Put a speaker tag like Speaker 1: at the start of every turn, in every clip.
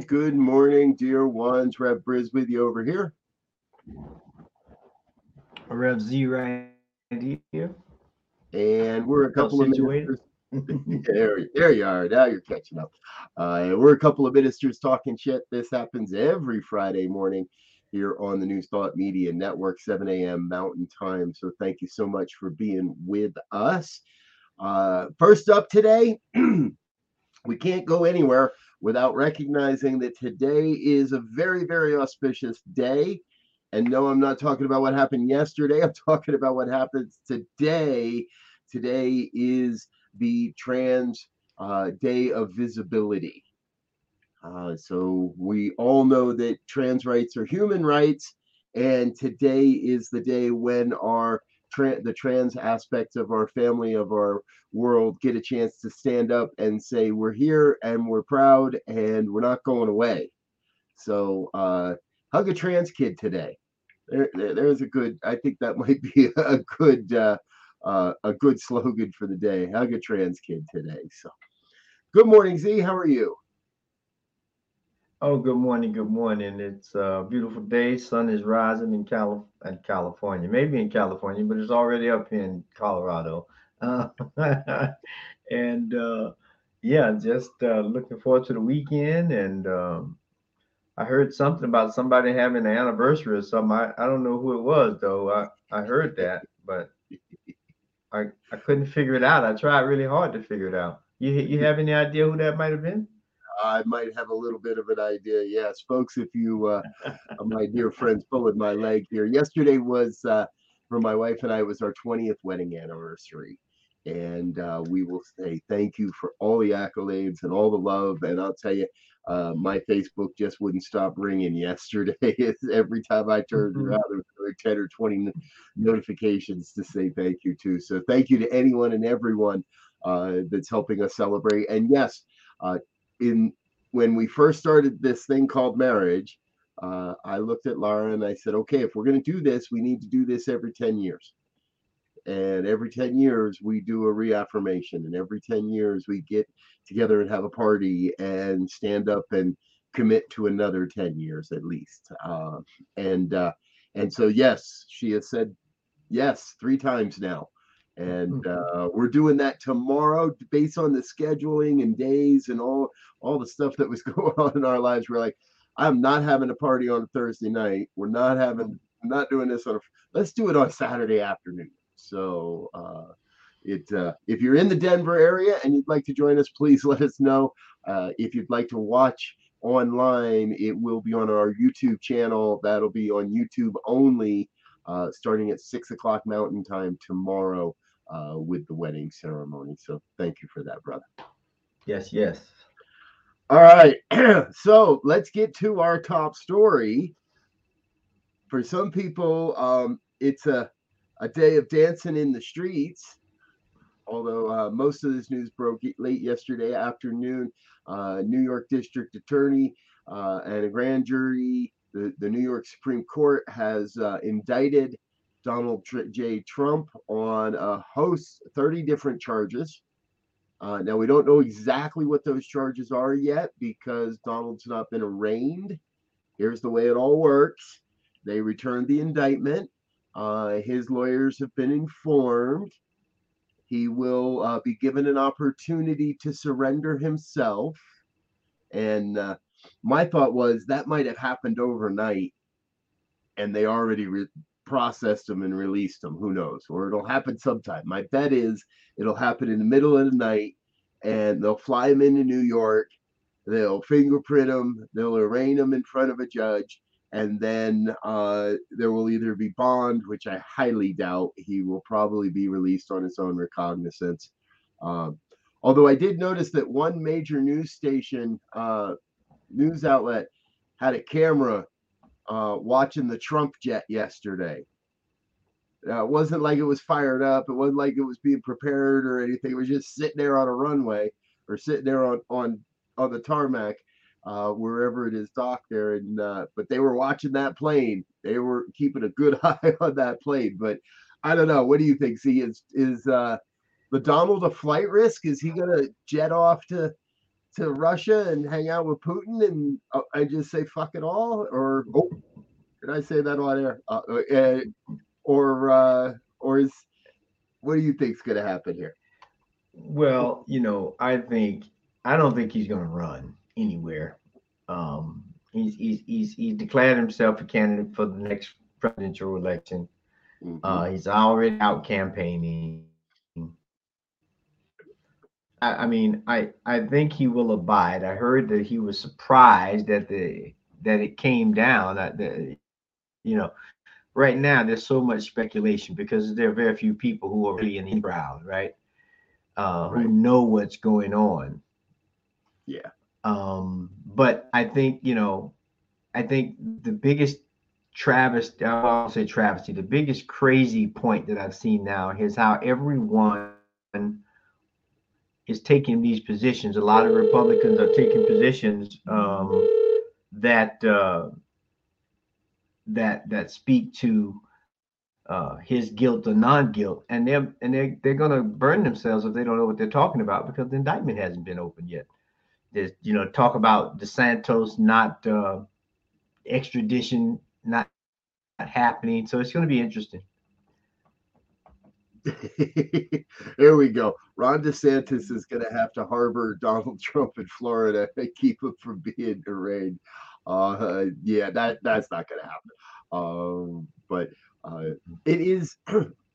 Speaker 1: And good morning, dear ones. Rev Briz with you over here.
Speaker 2: Rev Z right here.
Speaker 1: And we're a couple of ministers. there, there you are. Now you're catching up. Uh, we're a couple of ministers talking shit. This happens every Friday morning here on the New Thought Media Network, 7 a.m. Mountain Time. So thank you so much for being with us. Uh, first up today, we can't go anywhere without recognizing that today is a very, very auspicious day. And no, I'm not talking about what happened yesterday. I'm talking about what happens today. Today is the Trans uh, Day of Visibility. Uh, so we all know that trans rights are human rights, and today is the day when our tra- the trans aspects of our family of our world get a chance to stand up and say we're here and we're proud and we're not going away. So uh, hug a trans kid today. There, there, there's a good. I think that might be a good uh, uh, a good slogan for the day. Hug a trans kid today. So, good morning, Z. How are you?
Speaker 2: Oh, good morning. Good morning. It's a beautiful day. Sun is rising in Calif- in California, maybe in California, but it's already up here in Colorado. Uh, and uh, yeah, just uh, looking forward to the weekend. And um, I heard something about somebody having an anniversary or something. I, I don't know who it was though. I, I heard that, but I I couldn't figure it out. I tried really hard to figure it out. You you have any idea who that might have been?
Speaker 1: I might have a little bit of an idea. Yes, folks, if you, uh, my dear friends, pulling my leg here. Yesterday was, uh, for my wife and I, was our 20th wedding anniversary. And uh, we will say thank you for all the accolades and all the love. And I'll tell you, uh, my Facebook just wouldn't stop ringing yesterday. Every time I turned
Speaker 2: Mhm.
Speaker 1: around, there was like 10 or 20 notifications to say thank you to. So thank you to anyone and everyone uh, that's helping us celebrate. And yes, uh, in when we first started this thing called marriage, uh, I looked at Laura and I said, okay, if we're going to do this, we need to do this every 10 years. And every 10 years, we do a reaffirmation. And every 10 years, we get together and have a party and stand up and commit to another 10 years at least. Uh, and uh, and so, yes, she has said yes three times now. And uh, we're doing that tomorrow based on the scheduling and days and all all the stuff that was going on in our lives. We're like, I'm not having a party on a Thursday night. We're not having, not doing this on a. Let's do it on Saturday afternoon. So uh, it, uh, if you're in the Denver area and you'd like to join us, please let us know. Uh, if you'd like to watch online, it will be on our YouTube channel. That'll be on YouTube only, uh, starting at six o'clock Mountain Time tomorrow uh, with the wedding ceremony. So thank you for that, brother.
Speaker 2: Yes, yes.
Speaker 1: All right. so let's get to our top story. For some people, um, it's a, a day of dancing in the streets. Although uh, most of this news broke late yesterday afternoon, uh, New York District Attorney uh, and a grand jury, the, the New York Supreme Court has uh, indicted Donald J. Trump on a host, 30 different charges. Uh, now, we don't know exactly what those charges are yet because Donald's not been arraigned. Here's the way it all works they returned the indictment. Uh, his lawyers have been informed. He will uh, be given an opportunity to surrender himself. And uh, my thought was that might have happened overnight and they already re- processed them and released them. Who knows? Or it'll happen sometime. My bet is it'll happen in the middle of the night and they'll fly him into New York. They'll fingerprint him. They'll arraign him in front of a judge. And then uh, there will either be bond, which I highly doubt. He will probably be released on his own recognizance. Uh, although I did notice that one major news station, uh, news outlet, had a camera uh, watching the Trump jet yesterday. Uh, it wasn't like it was fired up. It wasn't like it was being prepared or anything. It was just sitting there on a runway or sitting there on on on the tarmac, uh, wherever it is docked there. And uh, but they were watching that plane. They were keeping a good eye on that plane. But I don't know. What do you think? See, is is uh, the Donald a flight risk? Is he gonna jet off to to Russia and hang out with Putin and uh, I just say fuck it all? Or oh, did I say that on air? Uh, uh, or uh, or is what do you think is going to happen here?
Speaker 2: Well, you know, I think I don't think he's going to run anywhere. Um, he's, he's he's he's declared himself a candidate for the next presidential election. Mm-hmm. Uh, he's already out campaigning. I, I mean, I I think he will abide. I heard that he was surprised that the that it came down. That the you know right now there's so much speculation because there are very few people who are really in the crowd, right? Uh, right. Who know what's going on.
Speaker 1: Yeah.
Speaker 2: Um, but I think you know, I think the biggest travesty, I'll say travesty, the biggest crazy point that I've seen now is how everyone is taking these positions. A lot of Republicans are taking positions um, that uh, that that speak to uh, his guilt or non-guilt, and they're and they're they're gonna burn themselves if they don't know what they're talking about because the indictment hasn't been opened yet. There's you know talk about DeSantis not uh, extradition not, not happening, so it's going to be interesting.
Speaker 1: Here we go. Ron DeSantis is going to have to harbor Donald Trump in Florida and keep him from being arraigned. Uh, yeah, that that's not going to happen. Um, but uh, it is.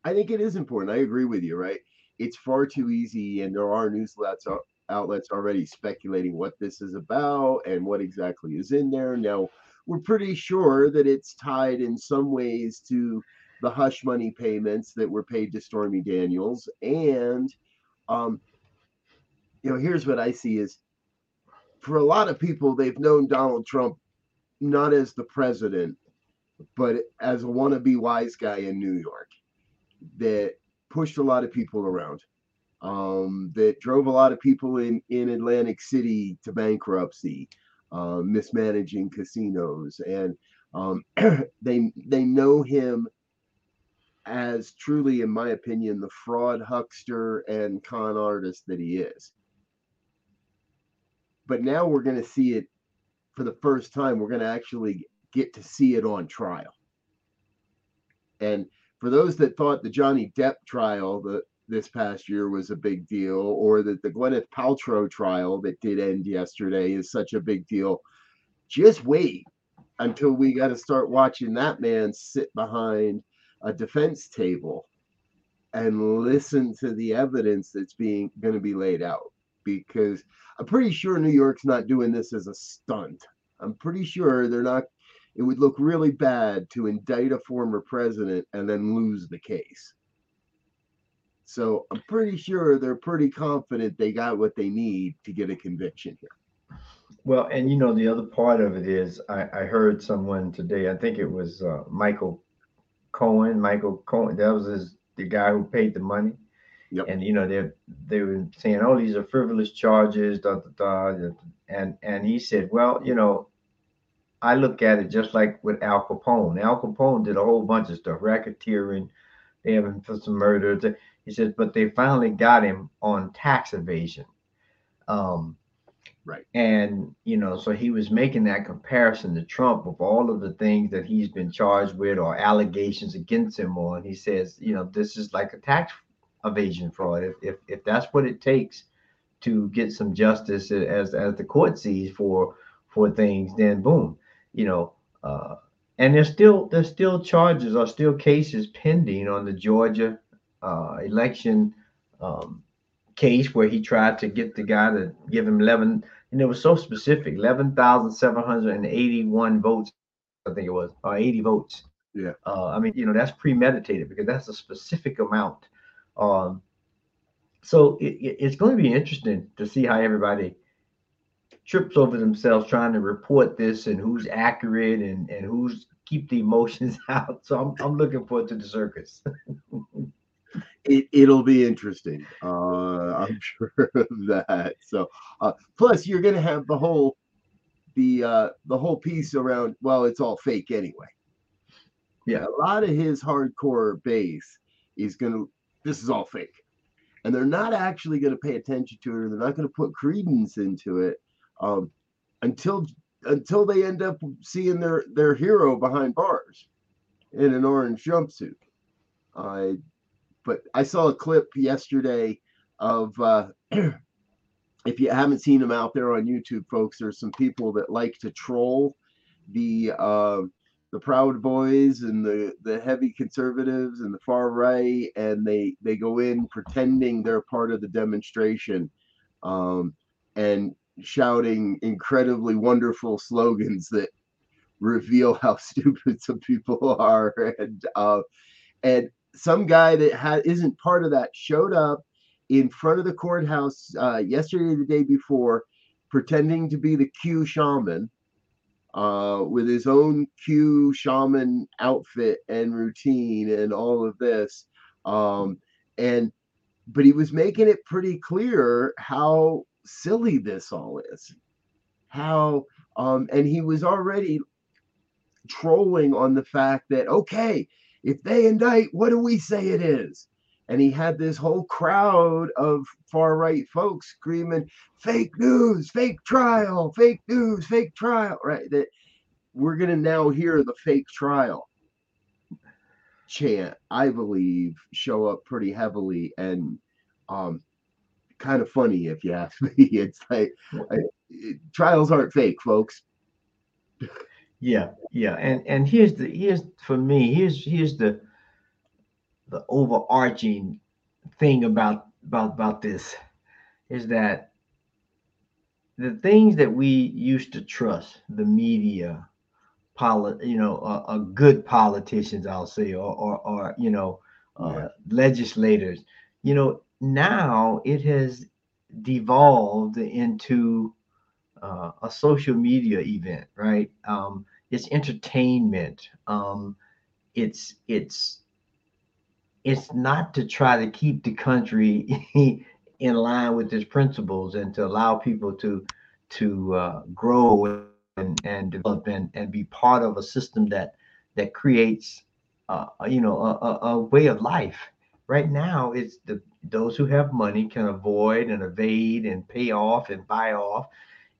Speaker 1: I think it is important. I agree with you. Right? It's far too easy, and there are news outlets outlets already speculating what this is about and what exactly is in there. Now, we're pretty sure that it's tied in some ways to the hush money payments that were paid to Stormy Daniels. And, um, you know, here's what I see is for a lot of people, they've known Donald Trump not as the president, but as a wannabe wise guy in New York that pushed a lot of people around, um, that drove a lot of people in, in Atlantic City to bankruptcy, uh, mismanaging casinos. And um, they, they know him as truly, in my opinion, the fraud huckster and con artist that he is. But now we're going to see it for the first time. We're going to actually get to see it on trial. And for those that thought the Johnny Depp trial the, this past year was a big deal, or that the Gwyneth Paltrow trial that did end yesterday is such a big deal, just wait until we got to start watching that man sit behind a defense table and listen to the evidence that's being going to be laid out because I'm pretty sure New York's not doing this as a stunt. I'm pretty sure they're not it would look really bad to indict a former president and then lose the case. So I'm pretty sure they're pretty confident they got what they need to get a conviction here.
Speaker 2: Well, and you know, the other part of it is I, I heard someone today, I think it was uh, Michael Cohen, Michael Cohen, that was his, the guy who paid the money. Yep. And you know they they were saying, "Oh, these are frivolous charges." Da, da, da, and and he said, "Well, you know, I look at it just like with Al Capone. Al Capone did a whole bunch of stuff, racketeering. They have him for some murders. He says, but they finally got him on tax evasion. Um,
Speaker 1: Right.
Speaker 2: And, you know, so he was making that comparison to Trump of all of the things that he's been charged with or allegations against him on. He says, you know, this is like a tax evasion fraud. If, if, if that's what it takes to get some justice as, as the court sees for, for things, then boom, you know, uh, and there's still, there's still charges or still cases pending on the Georgia uh, election um, case where he tried to get the guy to give him 11 and it was so specific 11,781 votes i think it was or 80 votes.
Speaker 1: Yeah.
Speaker 2: Uh, i mean you know that's premeditated because that's a specific amount. Um, so it, it's going to be interesting to see how everybody trips over themselves trying to report this and who's accurate and and who's keep the emotions out. So i'm, I'm looking forward to the circus
Speaker 1: it, it'll be interesting. Uh, I'm sure of that. So, uh, plus you're going to have the whole the uh, the whole piece around. Well, it's all fake anyway.
Speaker 2: Yeah,
Speaker 1: a lot of his hardcore base is going to. This is all fake, and they're not actually going to pay attention to it, or they're not going to put credence into it um, until until they end up seeing their their hero behind bars in an orange jumpsuit. Uh, but I saw a clip yesterday of uh, if you haven't seen them out there on YouTube, folks, there's some people that like to troll the uh, the Proud Boys and the the heavy conservatives and the far right, and they they go in pretending they're part of the demonstration, um, and shouting incredibly wonderful slogans that reveal how stupid some people are, and uh, and some guy that ha- isn't part of that showed up in front of the courthouse uh, yesterday, the day before, pretending to be the Q shaman uh, with his own Q shaman outfit and routine and all of this. Um, and but he was making it pretty clear how silly this all is. How um, and he was already trolling on the fact that okay, if they indict, what do we say it is? And he had this whole crowd of far right folks screaming, fake news, fake trial, fake news, fake trial, right? That we're going to now hear the fake trial chant, I believe, show up pretty heavily and um, kind of funny if you ask me. It's like I, it, trials aren't fake, folks.
Speaker 2: Yeah, yeah, and and here's the here's for me here's here's the the overarching thing about about about this is that the things that we used to trust the media polit you know uh, uh, good politicians i'll say or or, or you know uh, yeah. legislators you know now it has devolved into uh, a social media event, right? Um, it's entertainment. Um, it's it's it's not to try to keep the country in line with its principles and to allow people to to uh, grow and, and develop and, and be part of a system that that creates uh, you know a, a, a way of life right now it's the those who have money can avoid and evade and pay off and buy off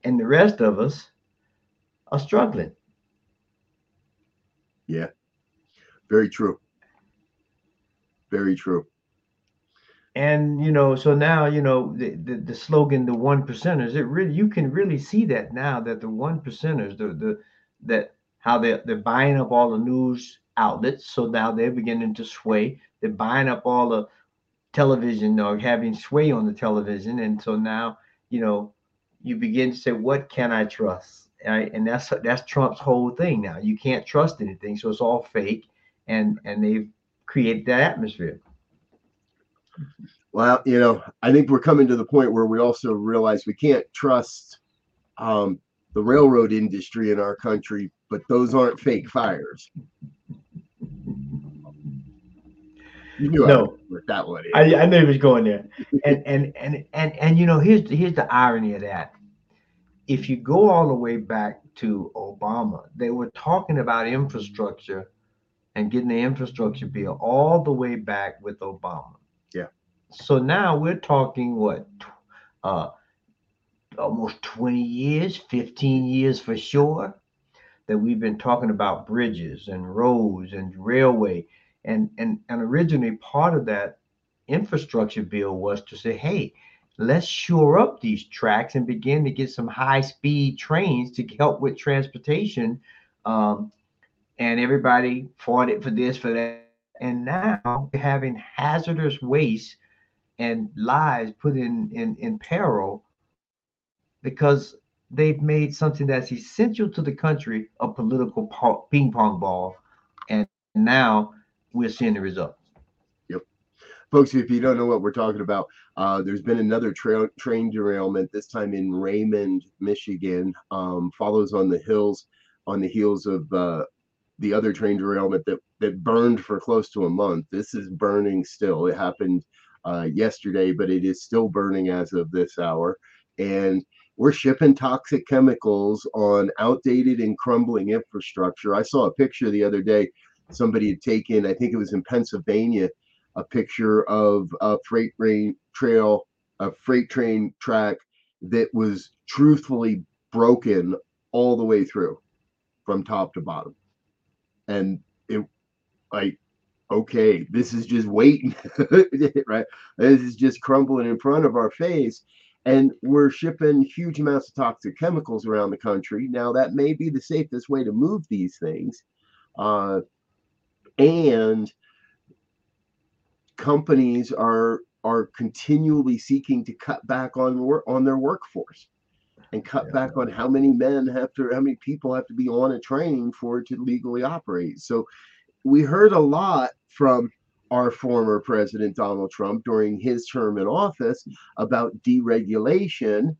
Speaker 2: and the rest of us are struggling.
Speaker 1: Yeah, very true. Very true.
Speaker 2: And you know, so now you know the, the, the slogan, the one percenters. It really you can really see that now that the one percenters, the the that how they they're buying up all the news outlets. So now they're beginning to sway. They're buying up all the television or having sway on the television, and so now you know you begin to say, what can I trust? Right? And that's that's Trump's whole thing now. You can't trust anything, so it's all fake, and and they've created that atmosphere.
Speaker 1: Well, you know, I think we're coming to the point where we also realize we can't trust um, the railroad industry in our country, but those aren't fake fires.
Speaker 2: You knew no,
Speaker 1: that one.
Speaker 2: I, I knew he was going there, and and and and and you know, here's here's the irony of that if you go all the way back to Obama, they were talking about infrastructure and getting the infrastructure bill all the way back with Obama.
Speaker 1: Yeah.
Speaker 2: So now we're talking what uh almost 20 years, 15 years for sure, that we've been talking about bridges and roads and railway. And, and, and originally part of that infrastructure bill was to say, hey, let's shore up these tracks and begin to get some high speed trains to help with transportation. Um, and everybody fought it for this, for that. And now we're having hazardous waste and lives put in, in, in peril because they've made something that's essential to the country a political ping pong ball. And now we're seeing the results
Speaker 1: folks, if you don't know what we're talking about, uh, there's been another tra- train derailment. This time in Raymond, Michigan. Um, follows on the hills, on the heels of uh, the other train derailment that that burned for close to a month. This is burning still. It happened uh, yesterday, but it is still burning as of this hour. And we're shipping toxic chemicals on outdated and crumbling infrastructure. I saw a picture the other day. Somebody had taken, I think it was in Pennsylvania a picture of a freight train trail, a freight train track that was truthfully broken all the way through from top to bottom. And it like okay, this is just waiting, right? This is just crumbling in front of our face. And we're shipping huge amounts of toxic chemicals around the country. Now, that may be the safest way to move these things. Uh, and companies are are continually seeking to cut back on work on their workforce and cut yeah. back on how many men have to how many people have to be on a train for it to legally operate. So we heard a lot from our former president Donald Trump during his term in office about deregulation.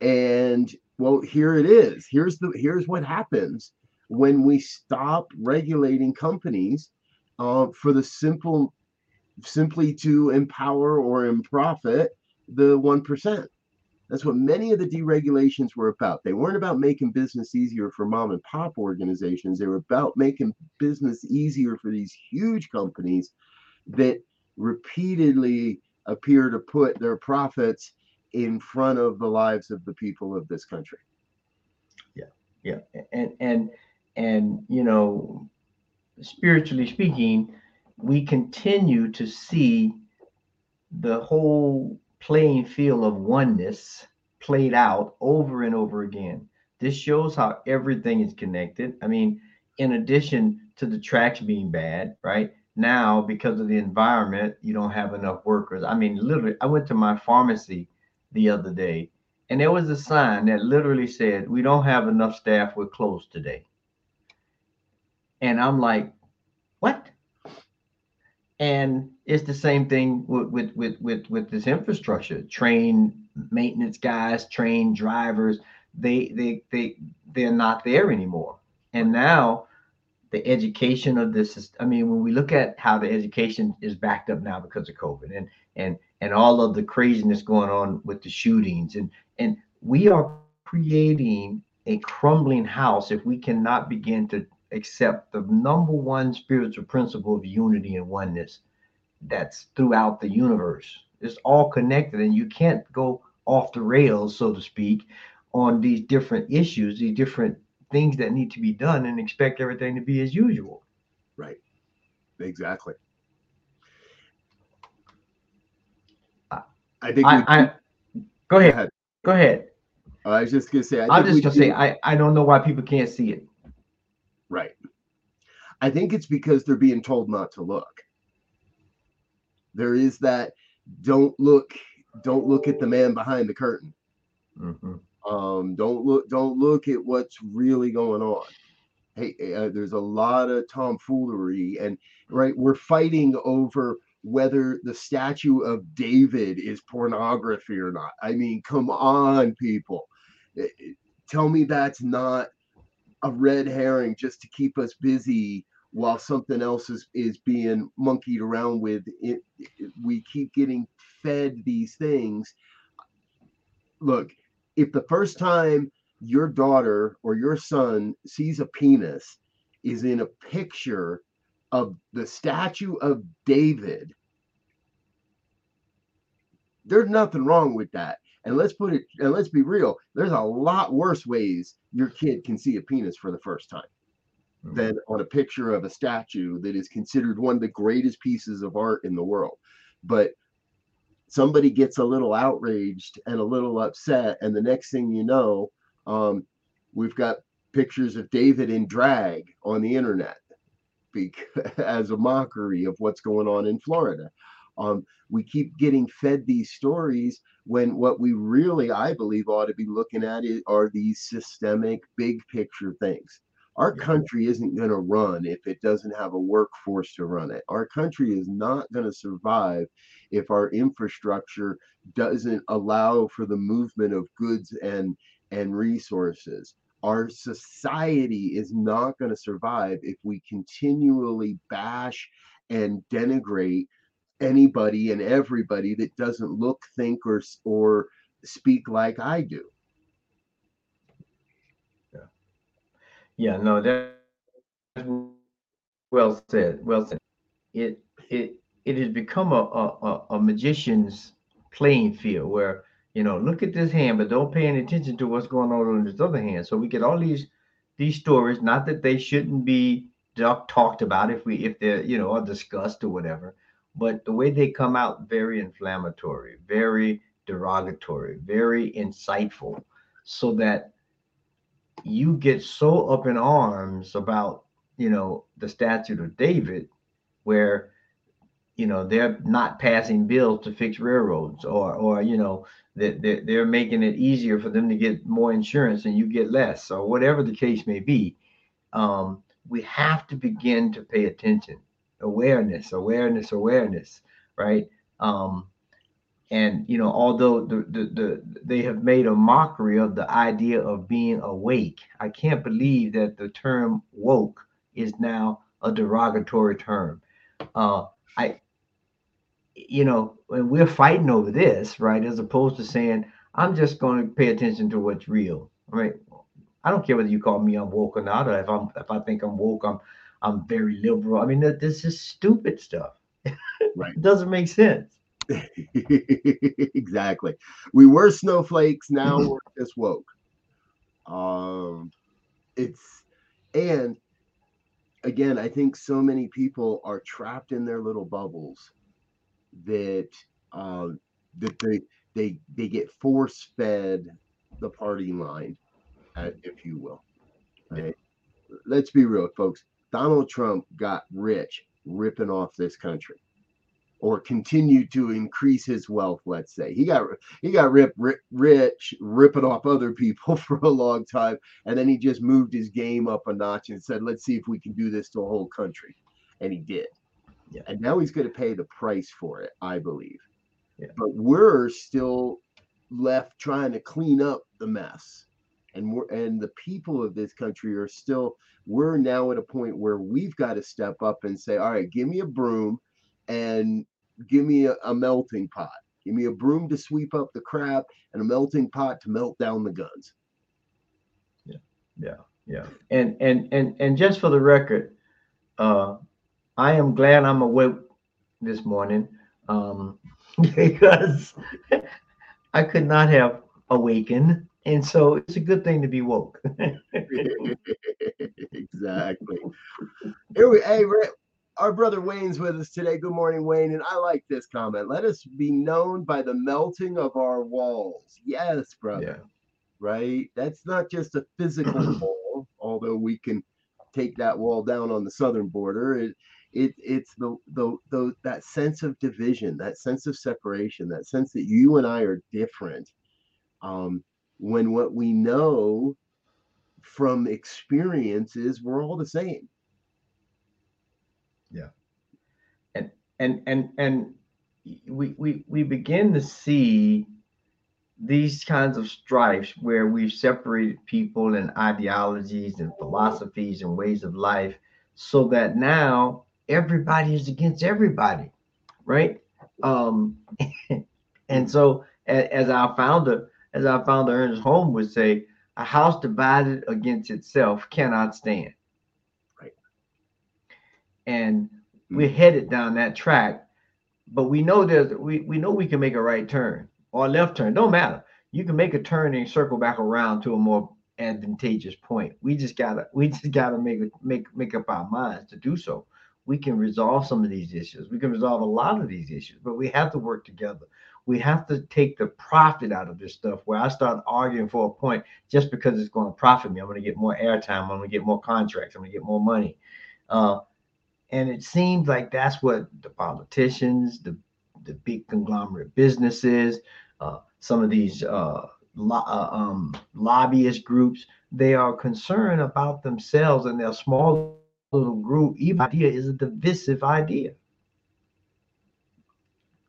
Speaker 1: And well here it is. Here's the here's what happens when we stop regulating companies uh, for the simple, simply to empower or in profit the 1%. That's what many of the deregulations were about. They weren't about making business easier for mom and pop organizations. They were about making business easier for these huge companies that repeatedly appear to put their profits in front of the lives of the people of this country.
Speaker 2: Yeah. Yeah. And and and you know, spiritually speaking, we continue to see the whole playing field of oneness played out over and over again. This shows how everything is connected. I mean, in addition to the tracks being bad, right? Now, because of the environment, you don't have enough workers. I mean, literally, I went to my pharmacy the other day and there was a sign that literally said, We don't have enough staff, we're closed today. And I'm like, what? And it's the same thing with with with with, with this infrastructure. Train maintenance guys, train drivers, they they they they're not there anymore. And now the education of this is, I mean, when we look at how the education is backed up now because of COVID and and and all of the craziness going on with the shootings and and we are creating a crumbling house if we cannot begin to accept the number one spiritual principle of unity and oneness that's throughout the universe. It's all connected, and you can't go off the rails, so to speak, on these different issues, these different things that need to be done, and expect everything to be as usual.
Speaker 1: Right. Exactly.
Speaker 2: I think. I, I, go ahead. Go ahead. Go ahead.
Speaker 1: I was just gonna say.
Speaker 2: I am just gonna say I, I don't know why people can't see it.
Speaker 1: Right. I think it's because they're being told not to look. There is that don't look, don't look at the man behind the curtain. Mm-hmm. Um, don't look, don't look at what's really going on. Hey, uh, there's a lot of tomfoolery, and right, we're fighting over whether the statue of David is pornography or not. I mean, come on, people. Tell me that's not a red herring just to keep us busy while something else is, is being monkeyed around with. It, it, we keep getting fed these things. Look, if the first time your daughter or your son sees a penis is in a picture of the statue of David, there's nothing wrong with that. And let's put it and let's be real. There's a lot worse ways your kid can see a penis for the first time mm-hmm. than on a picture of a statue that is considered one of the greatest pieces of art in the world. But somebody gets a little outraged and a little upset, and the next thing you know, um, we've got pictures of David in drag on the internet because, as a mockery of what's going on in Florida. Um, we keep getting fed these stories when what we really, I believe, ought to be looking at are these systemic, big picture things. Our country isn't going to run if it doesn't have a workforce to run it. Our country is not going to survive if our infrastructure doesn't allow for the movement of goods and and resources. Our society is not going to survive if we continually bash and denigrate anybody and everybody that doesn't look, think, or or speak like I do.
Speaker 2: Yeah, yeah, no, that well said. Well said. It it it has become a a, a magician's playing field where you know look at this hand, but don't pay any attention to what's going on on this other hand. So we get all these these stories. Not that they shouldn't be talked about if we if they're you know or discussed or whatever but the way they come out very inflammatory, very derogatory, very insightful, so that you get so up in arms about, you know, the statute of David, where you know they're not passing bills to fix railroads or or you know that they're, they're making it easier for them to get more insurance and you get less or whatever the case may be um, we have to begin to pay attention awareness, awareness, awareness, right? Um, and you know, although the, the, the they have made a mockery of the idea of being awake, I can't believe that the term woke is now a derogatory term. Uh, I, you know, when we're fighting over this, right, as opposed to saying I'm just going to pay attention to what's real, right? I don't care whether you call me unwoke or not, or if I'm if I think I'm woke, I'm I'm very liberal. I mean, this is stupid stuff. Right. it doesn't make sense.
Speaker 1: exactly. We were snowflakes. Now we're just woke. Um, it's and again, I think so many people are trapped in their little bubbles that uh, that they they they get force fed the party line, uh, if you will. Right? Let's be real, folks. Donald Trump got rich ripping off this country or continued to increase his wealth let's say. He got he got rip, rip, rich ripping off other people for a long time and then he just moved his game up a notch and said let's see if we can do this to a whole country. And he did. Yeah. and now he's going to pay the price for it i believe. Yeah. but we're still left trying to clean up the mess and we're and the people of this country are still we're now at a point where we've got to step up and say all right give me a broom and give me a, a melting pot. Give me a broom to sweep up the crap and a melting pot to melt down the guns.
Speaker 2: Yeah yeah yeah. And and and and just for the record uh i am glad i'm awake this morning um because i could not have awakened and so it's a good thing to be woke.
Speaker 1: exactly. Here we, hey, our brother Wayne's with us today. Good morning, Wayne. And I like this comment. Let us be known by the melting of our walls. Yes, brother. Yeah. Right? That's not just a physical wall, although we can take that wall down on the southern border. It, it it's the, the the that sense of division, that sense of separation, that sense that you and I are different. Um, when what we know from experience is we're all the same.
Speaker 2: Yeah. And and and and we we we begin to see these kinds of strifes where we've separated people and ideologies and philosophies and ways of life so that now everybody is against everybody right? Um and so as our founder as our founder Ernest Holmes would say, a house divided against itself cannot stand. Right. And mm-hmm. we're headed down that track, but we know there's we, we know we can make a right turn or a left turn. Don't matter. you can make a turn and circle back around to a more advantageous point. We just gotta we just gotta make make make up our minds to do so. We can resolve some of these issues. We can resolve a lot of these issues, but we have to work together. We have to take the profit out of this stuff where I start arguing for a point just because it's going to profit me. I'm going to get more airtime. I'm going to get more contracts. I'm going to get more money. Uh, and it seems like that's what the politicians, the, the big conglomerate businesses, uh, some of these uh, lo- uh, um, lobbyist groups, they are concerned about themselves and their small little group. Even idea is a divisive idea.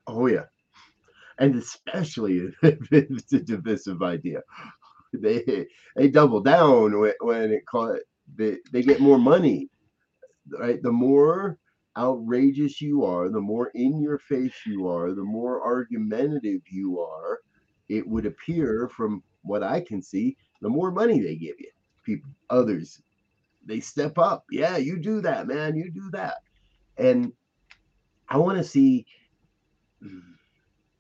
Speaker 1: Oh yeah, and especially it's a divisive idea. They they double down when, when it caught they, they get more money. Right, the more outrageous you are, the more in your face you are, the more argumentative you are, it would appear from what I can see, the more money they give you. People, others, they step up. Yeah, you do that, man. You do that. And I want to see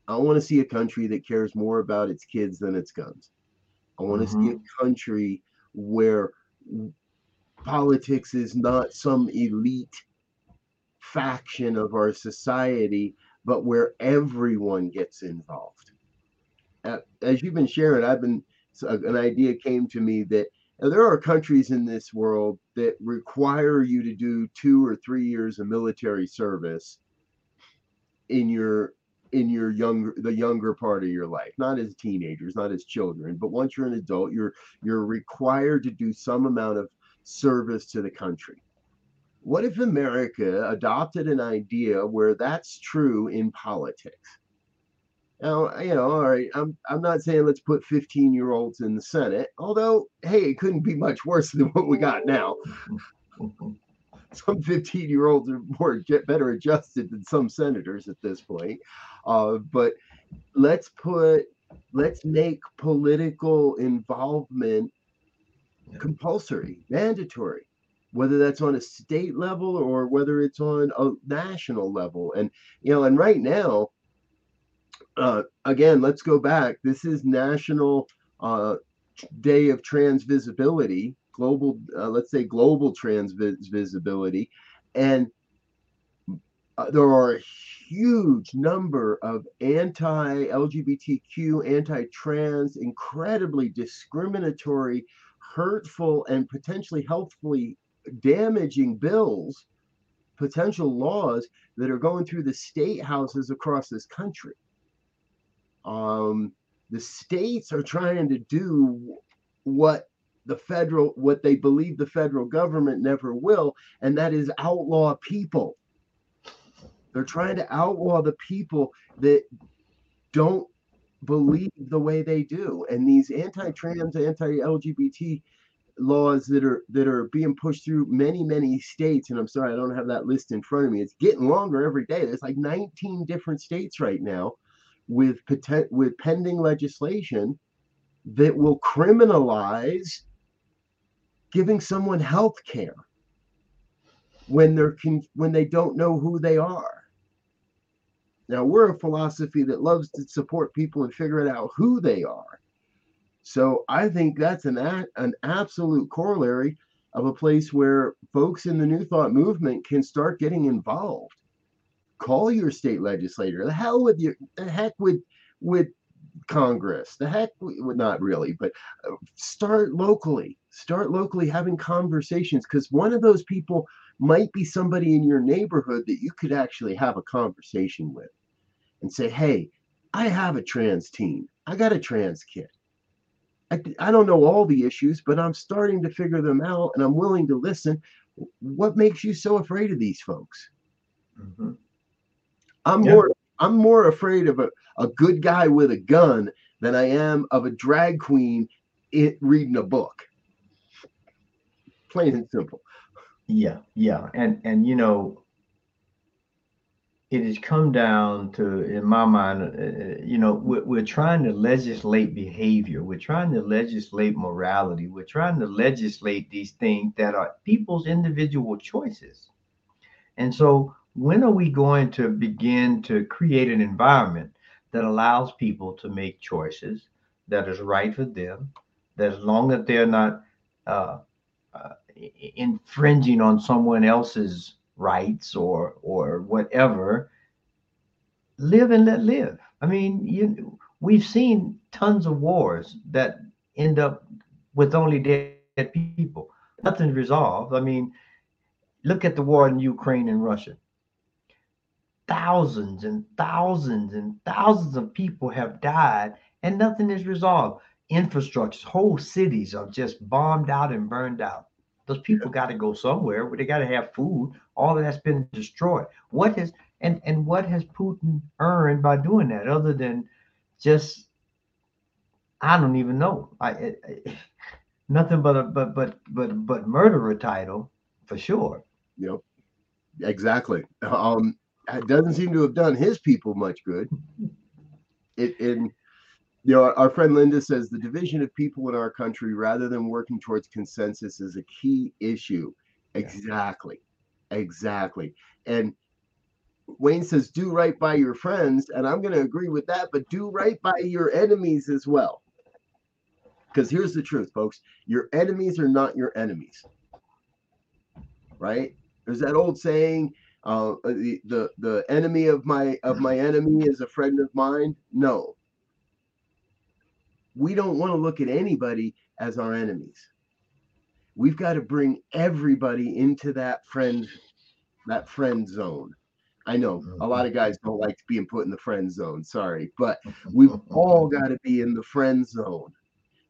Speaker 1: I want to see a country that cares more about its kids than its guns. I want to mm-hmm. see a country where politics is not some elite faction of our society, but where everyone gets involved as you've been sharing, I've been an idea came to me that there are countries in this world that require you to do two or three years of military service in your in your younger the younger part of your life not as teenagers not as children but once you're an adult you're you're required to do some amount of service to the country what if america adopted an idea where that's true in politics now, you know, all right, I'm I'm not saying let's put 15 year olds in the Senate, although hey, it couldn't be much worse than what we got now. some 15 year olds are more get better adjusted than some senators at this point. Uh, but let's put let's make political involvement compulsory, mandatory, whether that's on a state level or whether it's on a national level. And you know, and right now uh, again, let's go back. This is National uh, Day of Trans Visibility, global, uh, let's say global trans visibility. And uh, there are a huge number of anti LGBTQ, anti trans, incredibly discriminatory, hurtful, and potentially healthfully damaging bills, potential laws that are going through the state houses across this country. Um, the states are trying to do what the federal, what they believe the federal government never will, and that is outlaw people. They're trying to outlaw the people that don't believe the way they do. And these anti-trans, anti-LGBT laws that are that are being pushed through many many states and i'm sorry i don't have that list in front of me it's getting longer every day there's like 19 different states right now with with pending legislation that will criminalize giving someone health care when they're when they don't know who they are. Now we're a philosophy that loves to support people and figure out who they are. So I think that's an an absolute corollary of a place where folks in the New Thought movement can start getting involved call your state legislator. The hell with you. The heck with with Congress. The heck, with, not really, but uh, start locally. Start locally having conversations because one of those people might be somebody in your neighborhood that you could actually have a conversation with and say, hey, I have a trans teen. I got a trans kid. I, I don't know all the issues, but I'm starting to figure them out and I'm willing to listen. What makes you so afraid of these folks? Mm-hmm. I'm yeah. more I'm more afraid of a, a good guy with a gun than I am of a drag queen it, reading a book. Plain and simple.
Speaker 2: Yeah, yeah, and and you know, it has come down to, in my mind, uh, uh, you know, we're, we're trying to legislate behavior. We're trying to legislate morality. We're trying to legislate these things that are people's individual choices. And so when are we going to begin to create an environment that allows people to make choices, that is right for them, that as long as they're not uh, uh, infringing on someone else's rights or or whatever, live and let live. I mean, you we've seen tons of wars that end up with only dead people. Nothing's resolved. I mean, look at the war in Ukraine and Russia. Thousands and thousands and thousands of people have died and nothing is resolved. Infrastructure, whole cities are just bombed out and burned out. Those people got to go somewhere where they got to have food. All that's been destroyed. What has and and what has Putin earned by doing that other than just I don't even know. I it, it, nothing but a but but but but murderer title for sure.
Speaker 1: Yep, exactly. Um, it doesn't seem to have done his people much good. It in you know, our friend Linda says the division of people in our country, rather than working towards consensus, is a key issue. Exactly, exactly. And Wayne says, do right by your friends. And I'm going to agree with that, but do right by your enemies as well. Because here's the truth, folks your enemies are not your enemies. Right? There's that old saying, uh, the, the the enemy of my of my enemy is a friend of mine. No. We don't want to look at anybody as our enemies. We've got to bring everybody into that friend that friend zone I know a lot of mm-hmm. guys don't like being put in the friend zone. Sorry, but we've all got to be in the friend zone.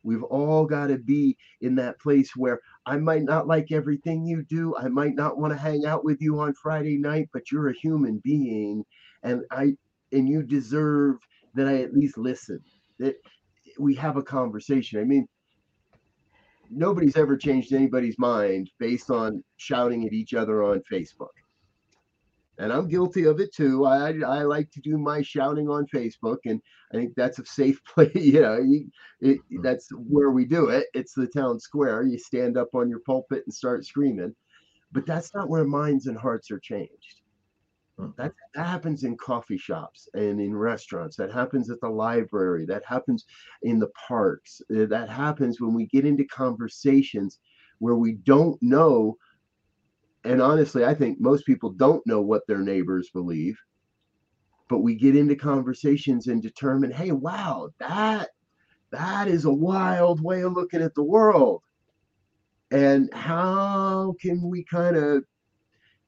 Speaker 1: We've all got to be in that place where I might not like everything you do. I might not want to hang out with you on Friday night, but you're a human being, and I and you deserve that I at least listen. That we have a conversation. I mean, nobody's ever changed anybody's mind based on shouting at each other on Facebook and I'm guilty of it too. I I like to do my shouting on Facebook, and I think that's a safe place. you know, you, it, mm. that's where we do it. It's the town square. You stand up on your pulpit and start screaming, but that's not where minds and hearts are changed. Mm. That, that happens in coffee shops and in restaurants. That happens at the library. That happens in the parks. Uh, that happens when we get into conversations where we don't know and honestly, I think most people don't know what their neighbors believe. But we get into conversations and determine, hey, wow, that that is a wild way of looking at the world. And how can we kind of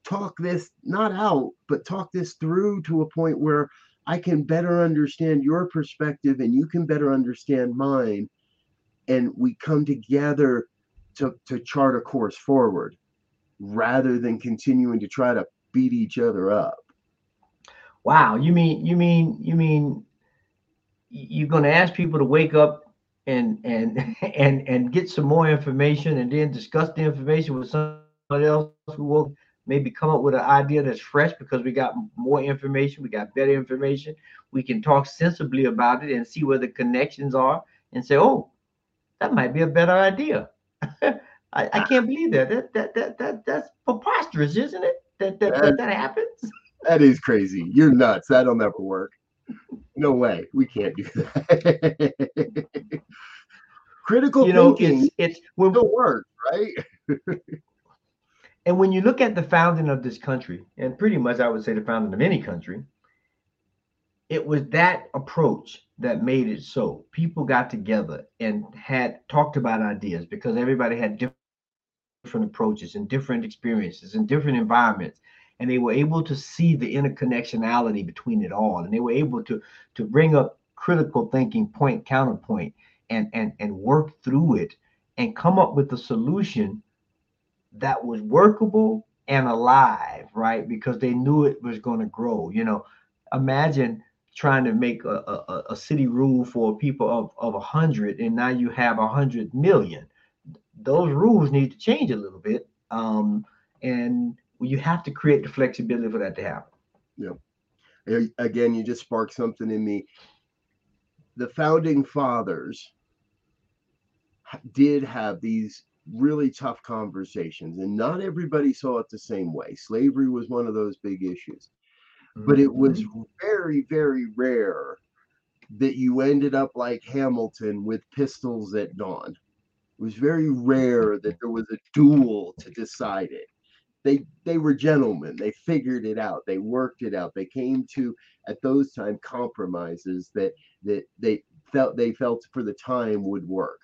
Speaker 1: talk this not out, but talk this through to a point where I can better understand your perspective and you can better understand mine. And we come together to, to chart a course forward rather than continuing to try to beat each other up.
Speaker 2: Wow, you mean you mean you mean you're going to ask people to wake up and and and and get some more information and then discuss the information with somebody else who will maybe come up with an idea that's fresh because we got more information, we got better information. We can talk sensibly about it and see where the connections are and say, "Oh, that might be a better idea." I, I ah. can't believe that. That, that that that that's preposterous, isn't it? That that, that, that happens.
Speaker 1: That is crazy. You're nuts. That'll never work. No way. We can't do that. Critical you know, thinking it's, it's when, still work, right?
Speaker 2: And when you look at the founding of this country, and pretty much I would say the founding of any country, it was that approach that made it so. People got together and had talked about ideas because everybody had different approaches and different experiences and different environments and they were able to see the interconnectionality between it all and they were able to to bring up critical thinking point counterpoint and and and work through it and come up with a solution that was workable and alive right because they knew it was going to grow you know imagine trying to make a, a, a city rule for people of, of 100 and now you have a 100 million those rules need to change a little bit. Um, and you have to create the flexibility for that to happen.
Speaker 1: Yeah. Again, you just sparked something in me. The founding fathers did have these really tough conversations, and not everybody saw it the same way. Slavery was one of those big issues, but it was mm-hmm. very, very rare that you ended up like Hamilton with pistols at dawn. It was very rare that there was a duel to decide it. They they were gentlemen. They figured it out. They worked it out. They came to at those time compromises that that they felt they felt for the time would work.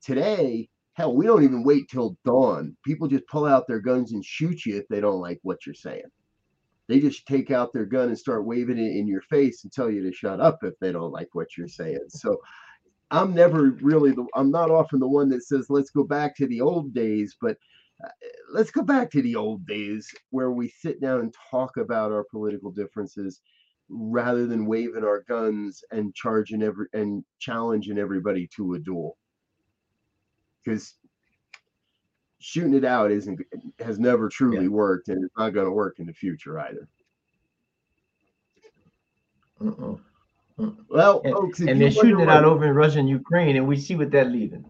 Speaker 1: Today, hell, we don't even wait till dawn. People just pull out their guns and shoot you if they don't like what you're saying. They just take out their gun and start waving it in your face and tell you to shut up if they don't like what you're saying. So I'm never really the I'm not often the one that says let's go back to the old days, but uh, let's go back to the old days where we sit down and talk about our political differences rather than waving our guns and charging every and challenging everybody to a duel. Because shooting it out isn't has never truly yeah. worked and it's not going to work in the future either.
Speaker 2: Uh-uh. uh-uh.
Speaker 1: Well,
Speaker 2: and,
Speaker 1: folks,
Speaker 2: and they're shooting it out over in Russia and Ukraine, and we see what they're leaving.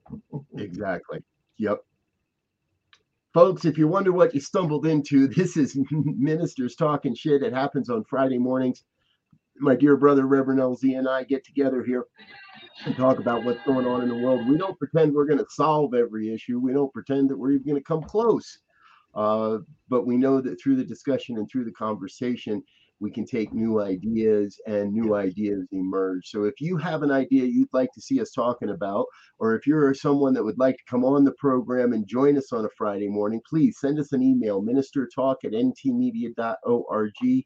Speaker 1: exactly. Yep. Folks, if you wonder what you stumbled into, this is Ministers Talking Shit. It happens on Friday mornings. My dear brother, Reverend LZ, and I get together here and talk about what's going on in the world. We don't pretend we're going to solve every issue. We don't pretend that we're even going to come close. Uh, but we know that through the discussion and through the conversation, we can take new ideas and new ideas emerge. So if you have an idea you'd like to see us talking about, or if you're someone that would like to come on the program and join us on a Friday morning, please send us an email, ministertalk at ntmedia.org.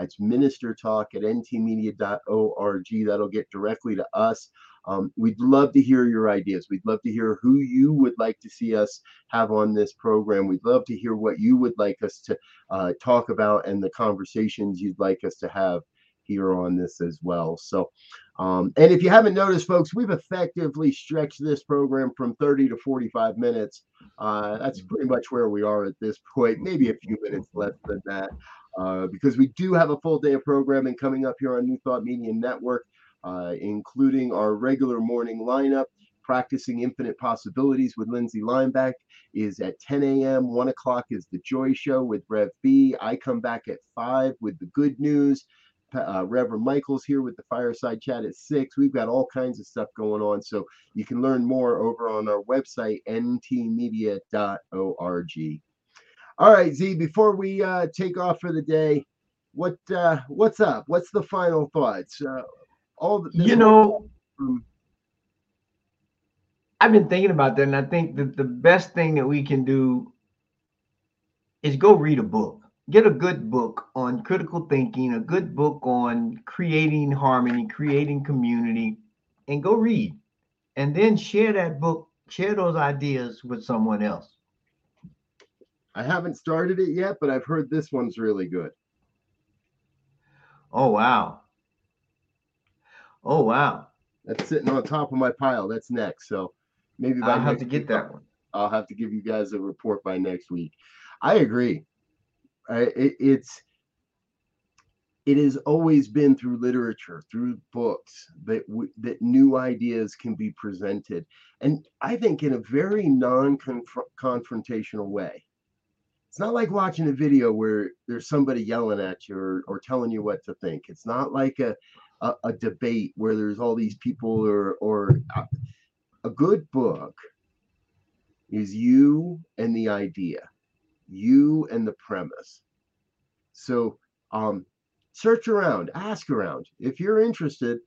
Speaker 1: That's ministertalk at ntmedia.org. That'll get directly to us. Um, we'd love to hear your ideas. We'd love to hear who you would like to see us have on this program. We'd love to hear what you would like us to uh, talk about and the conversations you'd like us to have here on this as well. So, um, and if you haven't noticed, folks, we've effectively stretched this program from 30 to 45 minutes. Uh, that's pretty much where we are at this point, maybe a few minutes less than that. Uh, because we do have a full day of programming coming up here on New Thought Media Network uh, including our regular morning lineup. Practicing Infinite Possibilities with Lindsay Lineback is at 10 a.m. 1 o'clock is The Joy Show with Rev B. I come back at 5 with the good news. Uh, Reverend Michael's here with the fireside chat at 6. We've got all kinds of stuff going on. So you can learn more over on our website, ntmedia.org. All right, Z, before we uh, take off for the day, what uh, what's up? What's the final thoughts? Uh,
Speaker 2: all the, you know I've been thinking about that, and I think that the best thing that we can do is go read a book. Get a good book on critical thinking, a good book on creating harmony, creating community, and go read. And then share that book, share those ideas with someone else.
Speaker 1: I haven't started it yet, but I've heard this one's really good.
Speaker 2: Oh, wow. Oh wow.
Speaker 1: That's sitting on top of my pile. That's next. So maybe
Speaker 2: I'll have to get that one.
Speaker 1: I'll have to give you guys a report by next week. I agree. I, it, it's it has always been through literature, through books that w- that new ideas can be presented, and I think in a very non-confrontational way. It's not like watching a video where there's somebody yelling at you or, or telling you what to think. It's not like a a, a debate where there's all these people or or uh, a good book is you and the idea, you and the premise. So um, search around, ask around. If you're interested,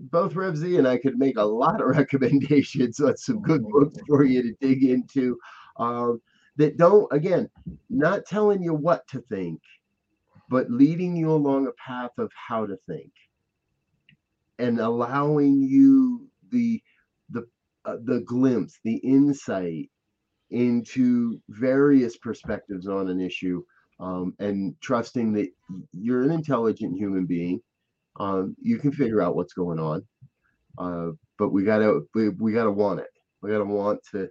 Speaker 1: both Rev Z and I could make a lot of recommendations on some good books for you to dig into um, that don't, again, not telling you what to think, but leading you along a path of how to think and allowing you the the uh, the glimpse, the insight into various perspectives on an issue, um, and trusting that you're an intelligent human being. Um, you can figure out what's going on, uh, but we gotta we, we gotta want it. We gotta want to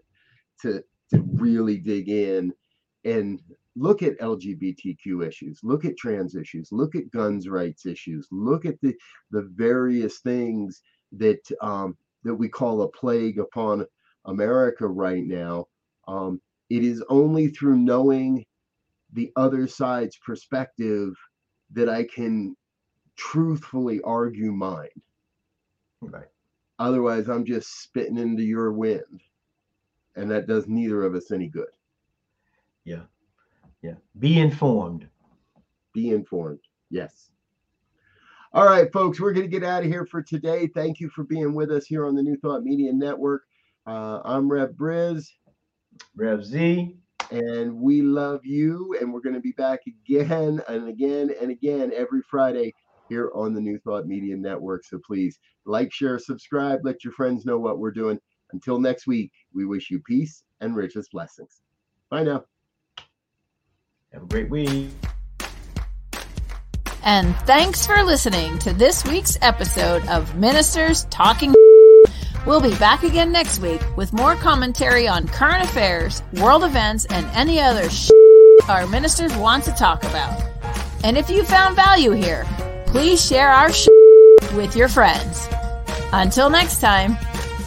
Speaker 1: to to really dig in and look at LGBTQ issues, look at trans issues, look at guns rights issues, look at the the various things that um, that we call a plague upon America right now. Um, it is only through knowing the other side's perspective that I can truthfully argue mine.
Speaker 2: Right.
Speaker 1: Otherwise, I'm just spitting into your wind. And that does neither of us any good.
Speaker 2: Yeah. Yeah. Be informed.
Speaker 1: Be informed. Yes. All right, folks, we're going to get out of here for today. Thank you for being with us here on the New Thought Media Network. Uh, I'm Rev Briz.
Speaker 2: Rev Z.
Speaker 1: And we love you. And we're going to be back again and again and again every Friday here on the New Thought Media Network. So please like, share, subscribe, let your friends know what we're doing. Until next week, we wish you peace and richest blessings. Bye now.
Speaker 2: Have a great week.
Speaker 3: And thanks for listening to this week's episode of Ministers Talking. We'll be back again next week with more commentary on current affairs, world events, and any other our ministers want to talk about. And if you found value here, please share our with your friends. Until next time,